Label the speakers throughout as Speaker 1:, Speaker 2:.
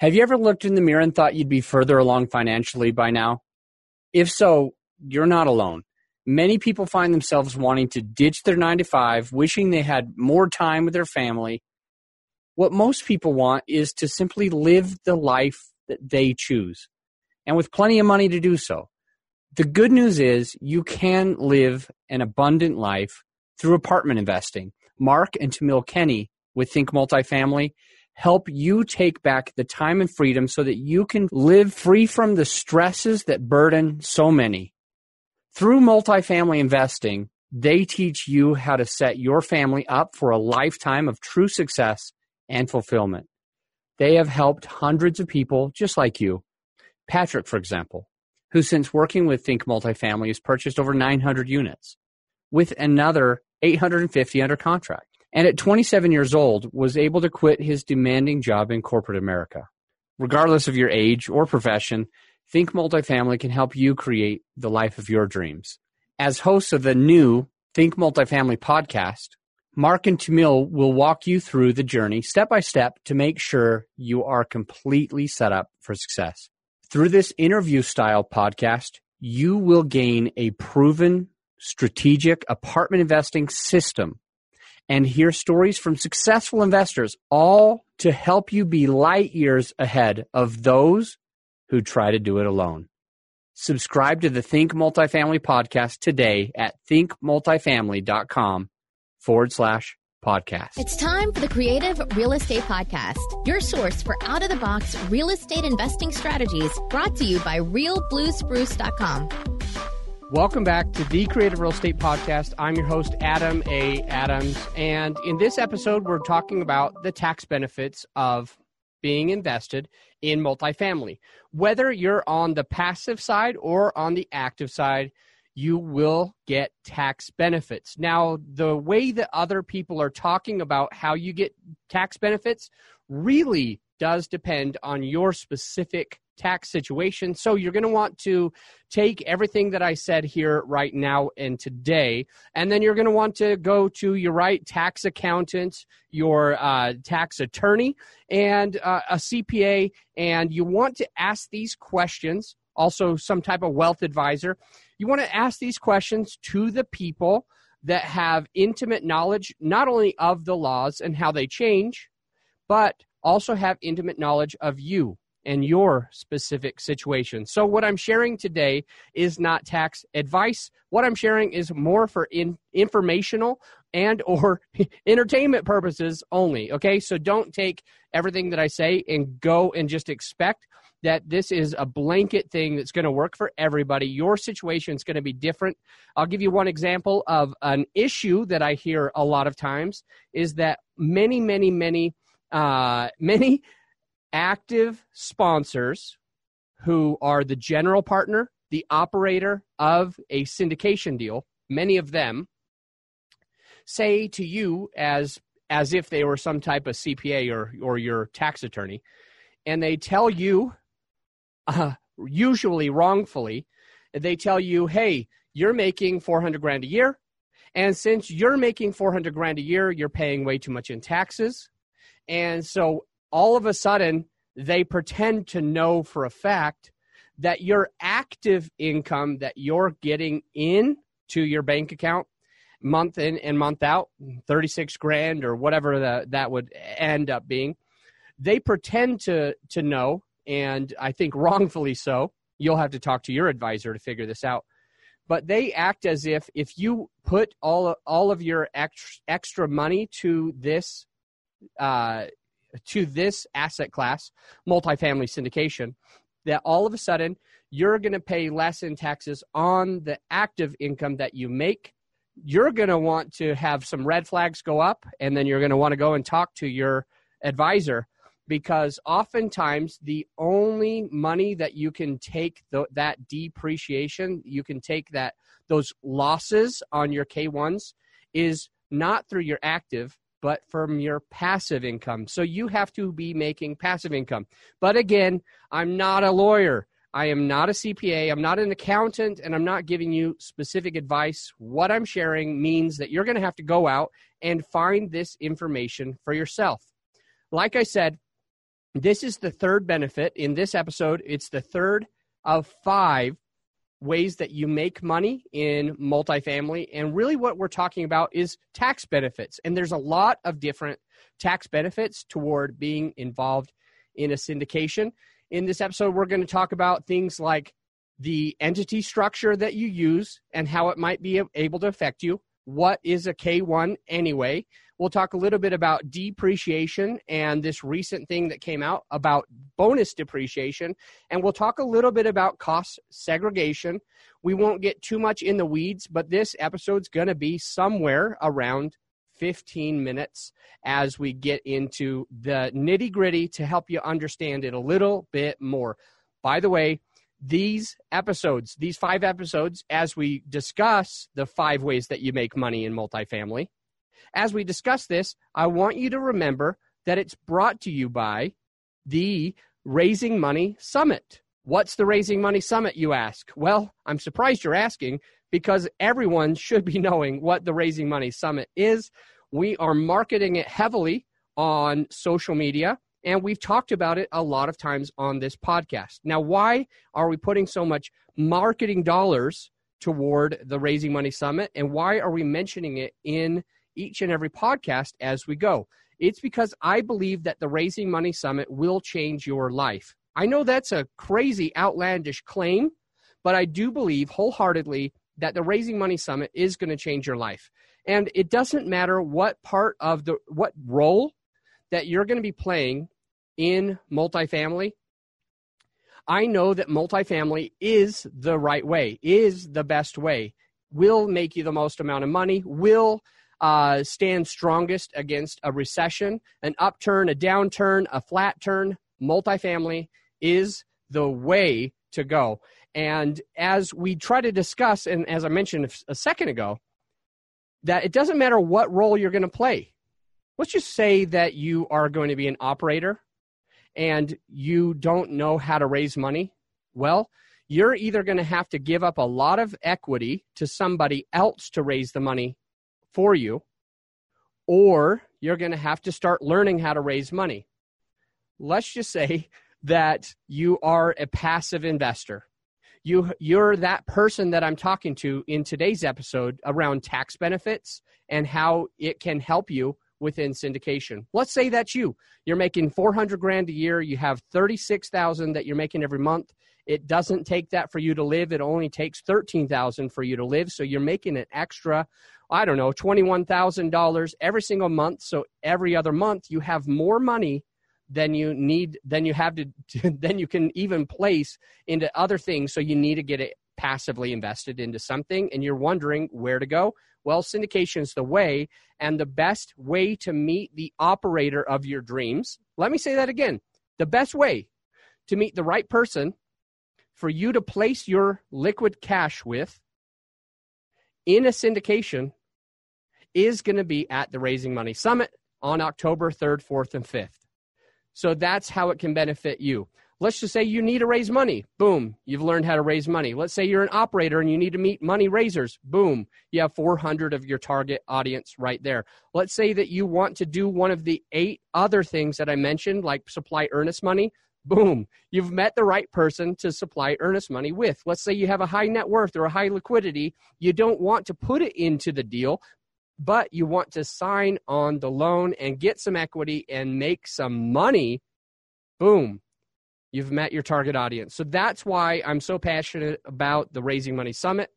Speaker 1: Have you ever looked in the mirror and thought you'd be further along financially by now? If so, you're not alone. Many people find themselves wanting to ditch their nine to five, wishing they had more time with their family. What most people want is to simply live the life that they choose, and with plenty of money to do so. The good news is you can live an abundant life through apartment investing. Mark and Tamiel Kenney with Think Multifamily help you take back the time and freedom so that you can live free from the stresses that burden so many. Through multifamily investing, they teach you how to set your family up for a lifetime of true success and fulfillment. They have helped hundreds of people just like you. Patrick, for example, who since working with Think Multifamily has purchased over 900 units with another 850 under contract and at 27 years old was able to quit his demanding job in corporate America. Regardless of your age or profession, Think Multifamily can help you create the life of your dreams. As hosts of the new Think Multifamily podcast, Mark and Tamiel will walk you through the journey step by step to make sure you are completely set up for success. Through this interview style podcast, you will gain a proven strategic apartment investing system and hear stories from successful investors, all to help you be light years ahead of those who try to do it alone. Subscribe to the Think Multifamily podcast today at thinkmultifamily.com forward slash podcast.
Speaker 2: It's time for the Creative Real Estate Podcast, your source for out of the box real estate investing strategies brought to you by realbluespruce.com.
Speaker 1: Welcome back to the Creative Real Estate Podcast. I'm your host, Adam A. Adams. And in this episode, we're talking about the tax benefits of being invested in multifamily. Whether you're on the passive side or on the active side, you will get tax benefits. Now, the way that other people are talking about how you get tax benefits really does depend on your specific tax situation. So you're going to want to take everything that I said here right now and today, and then you're going to want to go to your right tax accountant, your uh, tax attorney, and uh, a CPA, and you want to ask these questions. Also, some type of wealth advisor. You want to ask these questions to the people that have intimate knowledge not only of the laws and how they change, but also have intimate knowledge of you and your specific situation. So, what I'm sharing today is not tax advice. What I'm sharing is more for in, informational and or entertainment purposes only. Okay, so don't take everything that I say and go and just expect that this is a blanket thing that's going to work for everybody. Your situation is going to be different. I'll give you one example of an issue that I hear a lot of times is that many, many, many, uh, many active sponsors who are the general partner, the operator of a syndication deal, many of them say to you as as if they were some type of CPA or or your tax attorney, and they tell you, uh, usually wrongfully, they tell you, "Hey, you're making four hundred grand a year, and since you're making four hundred grand a year, you're paying way too much in taxes, and so all of a sudden they pretend to know for a fact that your active income that you're getting in to your bank account month in and month out 36 grand or whatever the, that would end up being they pretend to to know and i think wrongfully so. You'll have to talk to your advisor to figure this out. But they act as if if you put all all of your extra, extra money to this uh, to this asset class, multifamily syndication, that all of a sudden you're going to pay less in taxes on the active income that you make. You're going to want to have some red flags go up, and then you're going to want to go and talk to your advisor because oftentimes the only money that you can take the, that depreciation, you can take that those losses on your K1s is not through your active, but from your passive income. So you have to be making passive income. But again, I'm not a lawyer. I am not a CPA. I'm not an accountant, and I'm not giving you specific advice. What I'm sharing means that you're going to have to go out and find this information for yourself. Like I said, This is the third benefit in this episode. It's the third of five ways that you make money in multifamily. And really, what we're talking about is tax benefits. And there's a lot of different tax benefits toward being involved in a syndication. In this episode, we're going to talk about things like the entity structure that you use and how it might be able to affect you. What is a K1 anyway? We'll talk a little bit about depreciation and this recent thing that came out about bonus depreciation. And we'll talk a little bit about cost segregation. We won't get too much in the weeds, but this episode's going to be somewhere around 15 minutes as we get into the nitty gritty to help you understand it a little bit more. By the way, these episodes, these five episodes, as we discuss the five ways that you make money in multifamily, as we discuss this, I want you to remember that it's brought to you by the Raising Money Summit. What's the Raising Money Summit, you ask? Well, I'm surprised you're asking because everyone should be knowing what the Raising Money Summit is. We are marketing it heavily on social media, and we've talked about it a lot of times on this podcast. Now, why are we putting so much marketing dollars toward the Raising Money Summit, and why are we mentioning it in each and every podcast as we go. It's because I believe that the Raising Money Summit will change your life. I know that's a crazy, outlandish claim, but I do believe wholeheartedly that the Raising Money Summit is going to change your life. And it doesn't matter what part of the, what role that you're going to be playing in multifamily. I know that multifamily is the right way, is the best way, will make you the most amount of money, will uh, stand strongest against a recession, an upturn, a downturn, a flat turn. Multifamily is the way to go. And as we try to discuss, and as I mentioned a second ago, that it doesn't matter what role you're going to play. Let's just say that you are going to be an operator and you don't know how to raise money. Well, you're either going to have to give up a lot of equity to somebody else to raise the money for you, or you're going to have to start learning how to raise money. Let's just say that you are a passive investor. You, you're that person that I'm talking to in today's episode around tax benefits and how it can help you within syndication. Let's say that's you. You're making 400 grand a year, you have 36,000 that you're making every month. It doesn't take that for you to live. It only takes 13,000 for you to live, so you're making an extra I don't know, $21,000 every single month. So every other month you have more money than you need, than you have to, than you can even place into other things. So you need to get it passively invested into something and you're wondering where to go. Well, syndication is the way and the best way to meet the operator of your dreams. Let me say that again. The best way to meet the right person for you to place your liquid cash with in a syndication is going to be at the Raising Money Summit on October 3rd, 4th, and 5th. So that's how it can benefit you. Let's just say you need to raise money. Boom, you've learned how to raise money. Let's say you're an operator and you need to meet money raisers. Boom, you have 400 of your target audience right there. Let's say that you want to do one of the eight other things that I mentioned, like supply earnest money. Boom, you've met the right person to supply earnest money with. Let's say you have a high net worth or a high liquidity. You don't want to put it into the deal, but you want to sign on the loan and get some equity and make some money, boom, you've met your target audience. So that's why I'm so passionate about the Raising Money Summit.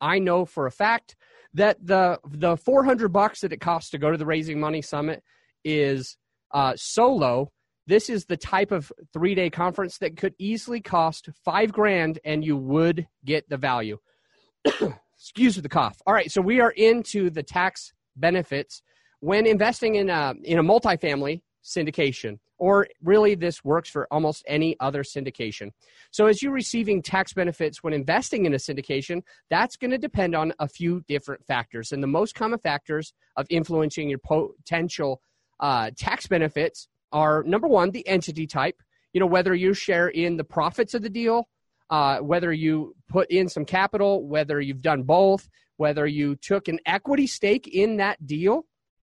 Speaker 1: I know for a fact that the the 400 bucks that it costs to go to the Raising Money Summit is uh, so low. This is the type of three day conference that could easily cost five grand, and you would get the value. excuse the cough. All right, so we are into the tax benefits when investing in a in a multifamily syndication, or really this works for almost any other syndication. So as you're receiving tax benefits when investing in a syndication, that's going to depend on a few different factors, and the most common factors of influencing your potential uh, tax benefits are number one, the entity type. You know whether you share in the profits of the deal uh, whether you put in some capital, whether you've done both, whether you took an equity stake in that deal,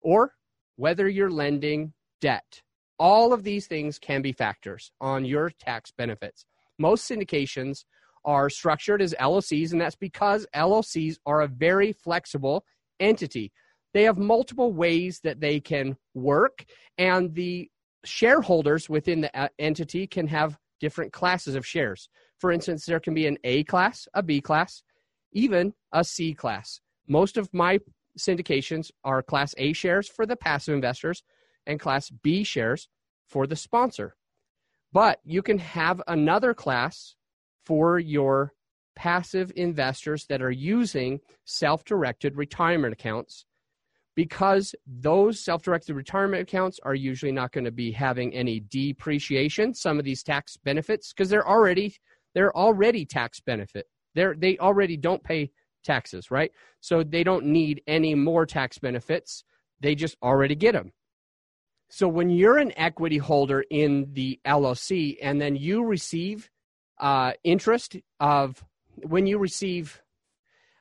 Speaker 1: or whether you're lending debt. All of these things can be factors on your tax benefits. Most syndications are structured as LLCs, and that's because LLCs are a very flexible entity. They have multiple ways that they can work, and the shareholders within the uh, entity can have different classes of shares. For instance, there can be an A class, a B class, even a C class. Most of my syndications are Class A shares for the passive investors and Class B shares for the sponsor. But you can have another class for your passive investors that are using self directed retirement accounts because those self directed retirement accounts are usually not going to be having any depreciation, some of these tax benefits, because they're already they're already tax benefit. They're they already don't pay taxes, right? So they don't need any more tax benefits. They just already get them. So when you're an equity holder in the LLC and then you receive uh, interest of when you receive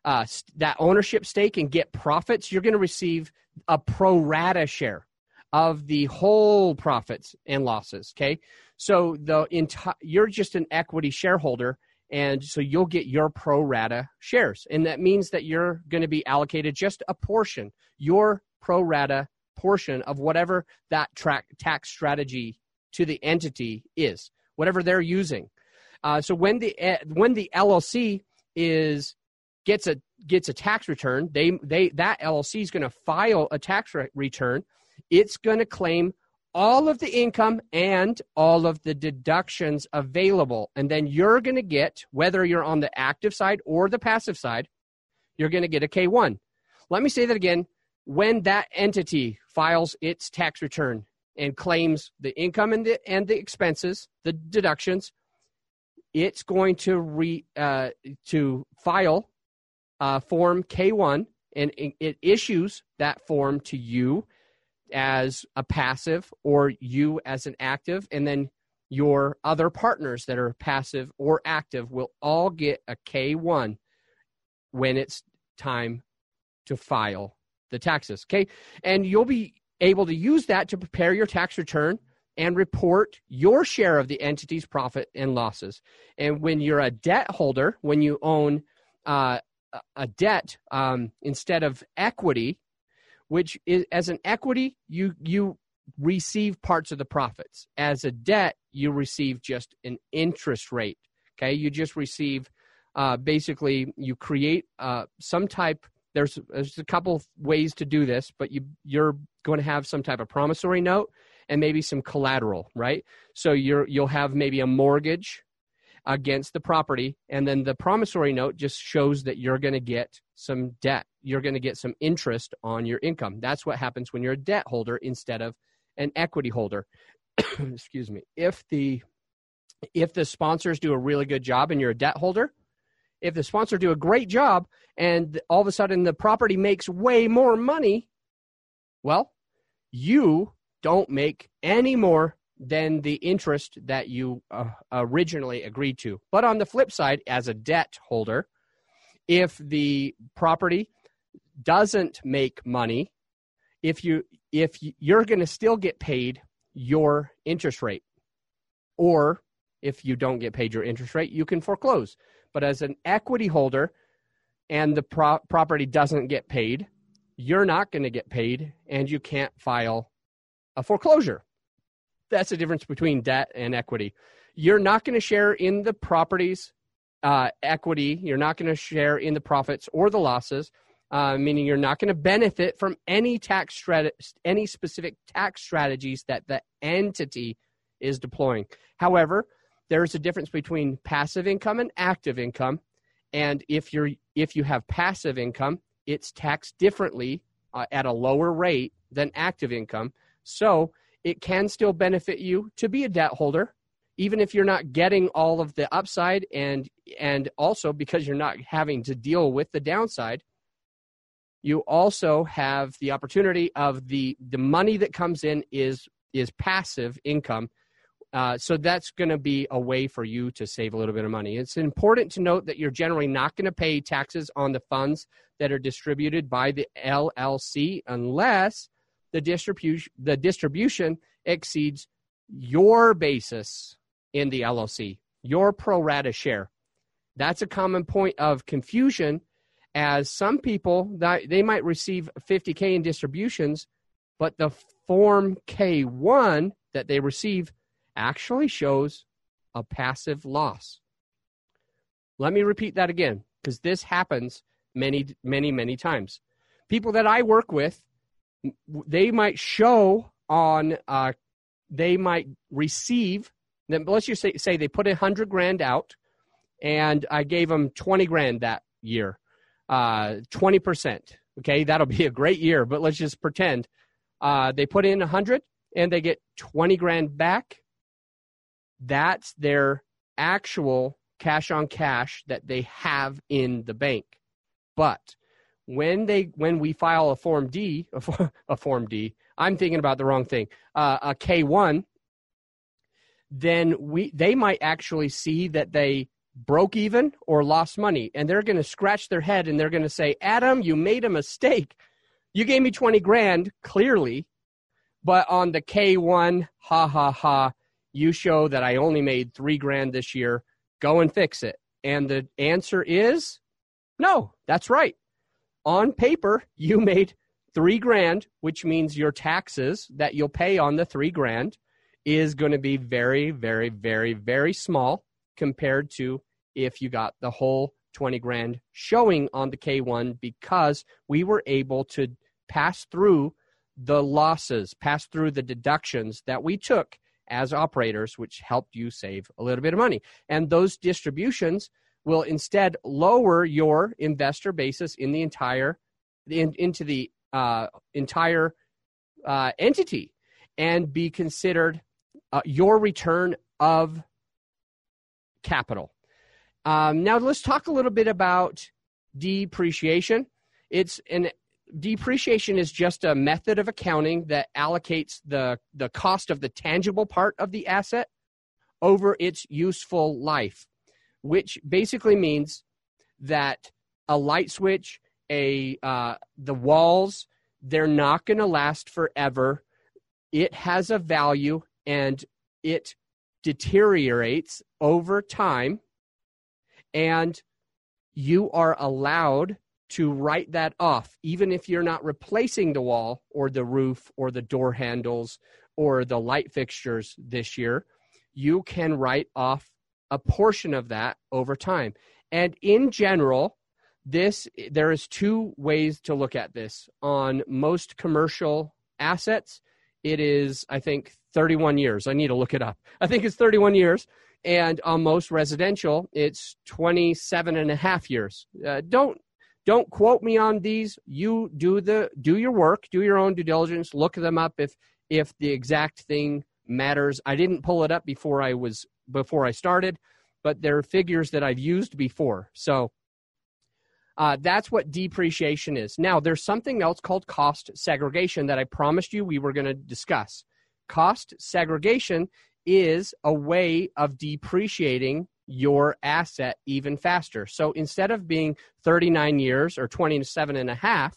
Speaker 1: uh, that ownership stake and get profits, you're going to receive a pro rata share of the whole profits and losses. Okay, so the you're just an equity shareholder, and so you'll get your pro rata shares, and that means that you're going to be allocated just a portion, your pro rata portion of whatever that track, tax strategy to the entity is, whatever they're using. Uh, so when the uh, when the LLC is gets a gets a tax return, they they that LLC is going to file a tax re- return. It's going to claim all of the income and all of the deductions available, and then you're going to get whether you're on the active side or the passive side, you're going to get a K1. Let me say that again when that entity files its tax return and claims the income and the, and the expenses, the deductions, it's going to re uh, to file uh, form K1 and it issues that form to you as a passive or you as an active, and then your other partners that are passive or active will all get a K1 when it's time to file the taxes. Okay. And you'll be able to use that to prepare your tax return and report your share of the entity's profit and losses. And when you're a debt holder, when you own uh, a debt um, instead of equity, which is as an equity, you you receive parts of the profits. As a debt, you receive just an interest rate. Okay, you just receive uh, basically you create uh, some type there's there's a couple ways to do this, but you you're going to have some type of promissory note and maybe some collateral, right? So you're you'll have maybe a mortgage against the property and then the promissory note just shows that you're going to get some debt. You're going to get some interest on your income. That's what happens when you're a debt holder instead of an equity holder. Excuse me. If the if the sponsors do a really good job and you're a debt holder, if the sponsor do a great job and all of a sudden the property makes way more money, well, you don't make any more than the interest that you uh, originally agreed to. But on the flip side, as a debt holder, if the property doesn't make money, if you if you're going to still get paid your interest rate, or if you don't get paid your interest rate, you can foreclose. But as an equity holder and the pro- property doesn't get paid, you're not going to get paid and you can't file a foreclosure. That's the difference between debt and equity. You're not going to share in the property's uh, equity, you're not going to share in the profits or the losses. Uh, meaning you're not going to benefit from any tax strat- any specific tax strategies that the entity is deploying. However, there's a difference between passive income and active income and if you're if you have passive income it's taxed differently uh, at a lower rate than active income so it can still benefit you to be a debt holder even if you're not getting all of the upside and and also because you're not having to deal with the downside you also have the opportunity of the the money that comes in is is passive income uh, so that's going to be a way for you to save a little bit of money. It's important to note that you're generally not going to pay taxes on the funds that are distributed by the LLC unless the distribution the distribution exceeds your basis in the LLC, your pro rata share. That's a common point of confusion as some people that they might receive 50k in distributions, but the form K1 that they receive actually shows a passive loss. Let me repeat that again because this happens many many many times. People that I work with they might show on uh, they might receive then let's just say, say they put a hundred grand out and i gave them 20 grand that year uh, 20% okay that'll be a great year but let's just pretend uh, they put in a 100 and they get 20 grand back. That's their actual cash on cash that they have in the bank. But when they when we file a form D, a, form D, I'm thinking about the wrong thing. Uh, a K1, then we they might actually see that they broke even or lost money, and they're going to scratch their head and they're going to say, "Adam, you made a mistake. You gave me 20 grand clearly, but on the K1, ha ha ha, you show that I only made three grand this year. Go and fix it." And the answer is no. That's right on paper, you made three grand, which means your taxes that you'll pay on the three grand is going to be very, very, very, very small compared to if you got the whole 20 grand showing on the K1 because we were able to pass through the losses, pass through the deductions that we took as operators, which helped you save a little bit of money. And those distributions will instead lower your investor basis in the entire in, into the uh, entire uh, entity and be considered uh, your return of capital. Um, now let's talk a little bit about depreciation. It's an depreciation is just a method of accounting that allocates the the cost of the tangible part of the asset over its useful life which basically means that a light switch, a uh, the walls, they're not going to last forever. It has a value and it deteriorates over time, and you are allowed to write that off, even if you're not replacing the wall or the roof or the door handles or the light fixtures this year. You can write off a portion of that over time. And in general, this there is two ways to look at this. On most commercial assets, it is I think 31 years. I need to look it up. I think it's 31 years. And on most residential, it's 27 and a half years. Uh, don't don't quote me on these. You do the do your work, do your own due diligence, look them up if if the exact thing matters. I didn't pull it up before I was before I started, but they're figures that I've used before. So uh, that's what depreciation is. Now, there's something else called cost segregation that I promised you we were going to discuss. Cost segregation is a way of depreciating your asset even faster. So instead of being 39 years or 27 and a half,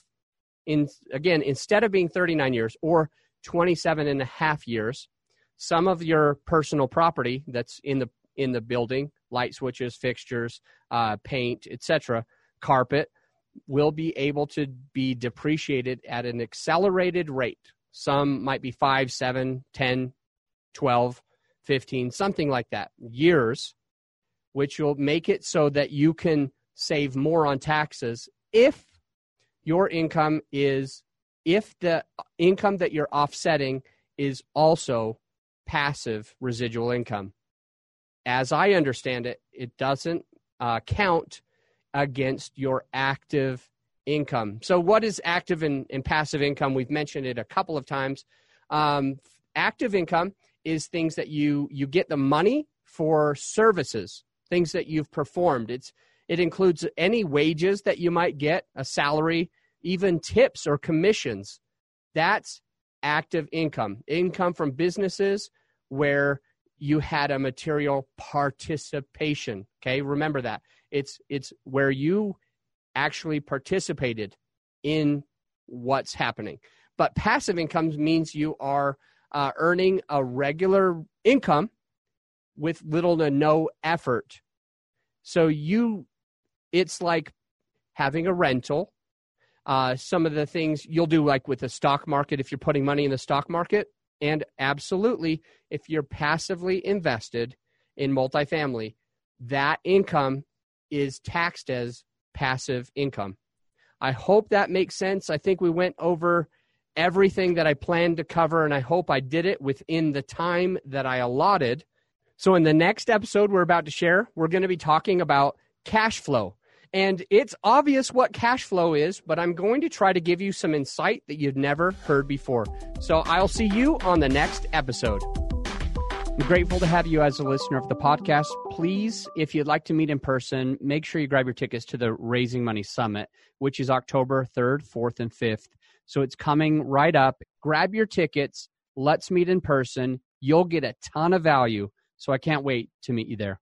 Speaker 1: in again, instead of being 39 years or 27 and a half years, some of your personal property that's in the in the building light switches fixtures uh, paint etc carpet will be able to be depreciated at an accelerated rate. Some might be 5 7 10 12 15 something like that years which will make it so that you can save more on taxes if your income is if the income that you're offsetting is also passive residual income. As I understand it, it doesn't uh, count against your active income. So, what is active and, and, passive income? We've mentioned it a couple of times. Um, active income is things that you you get the money for services, things that you've performed. It's it includes any wages that you might get, a salary, even tips or commissions. That's active income, income from businesses where you had a material participation. Okay, remember that. It's it's where you actually participated in what's happening. But passive income means you are uh, earning a regular income with little to no effort. So you, it's like having a rental. Uh, some of the things you'll do, like with the stock market, if you're putting money in the stock market, and absolutely, if you're passively invested in multifamily, that income is taxed as passive income. I hope that makes sense. I think we went over everything that I planned to cover, and I hope I did it within the time that I allotted. So, in the next episode we're about to share, we're going to be talking about cash flow. And it's obvious what cash flow is, but I'm going to try to give you some insight that you've never heard before. So, I'll see you on the next episode. I'm grateful to have you as a listener of the podcast. Please, if you'd like to meet in person, make sure you grab your tickets to the Raising Money Summit, which is October 3rd, 4th, and 5th. So it's coming right up. Grab your tickets. Let's meet in person. You'll get a ton of value. So I can't wait to meet you there.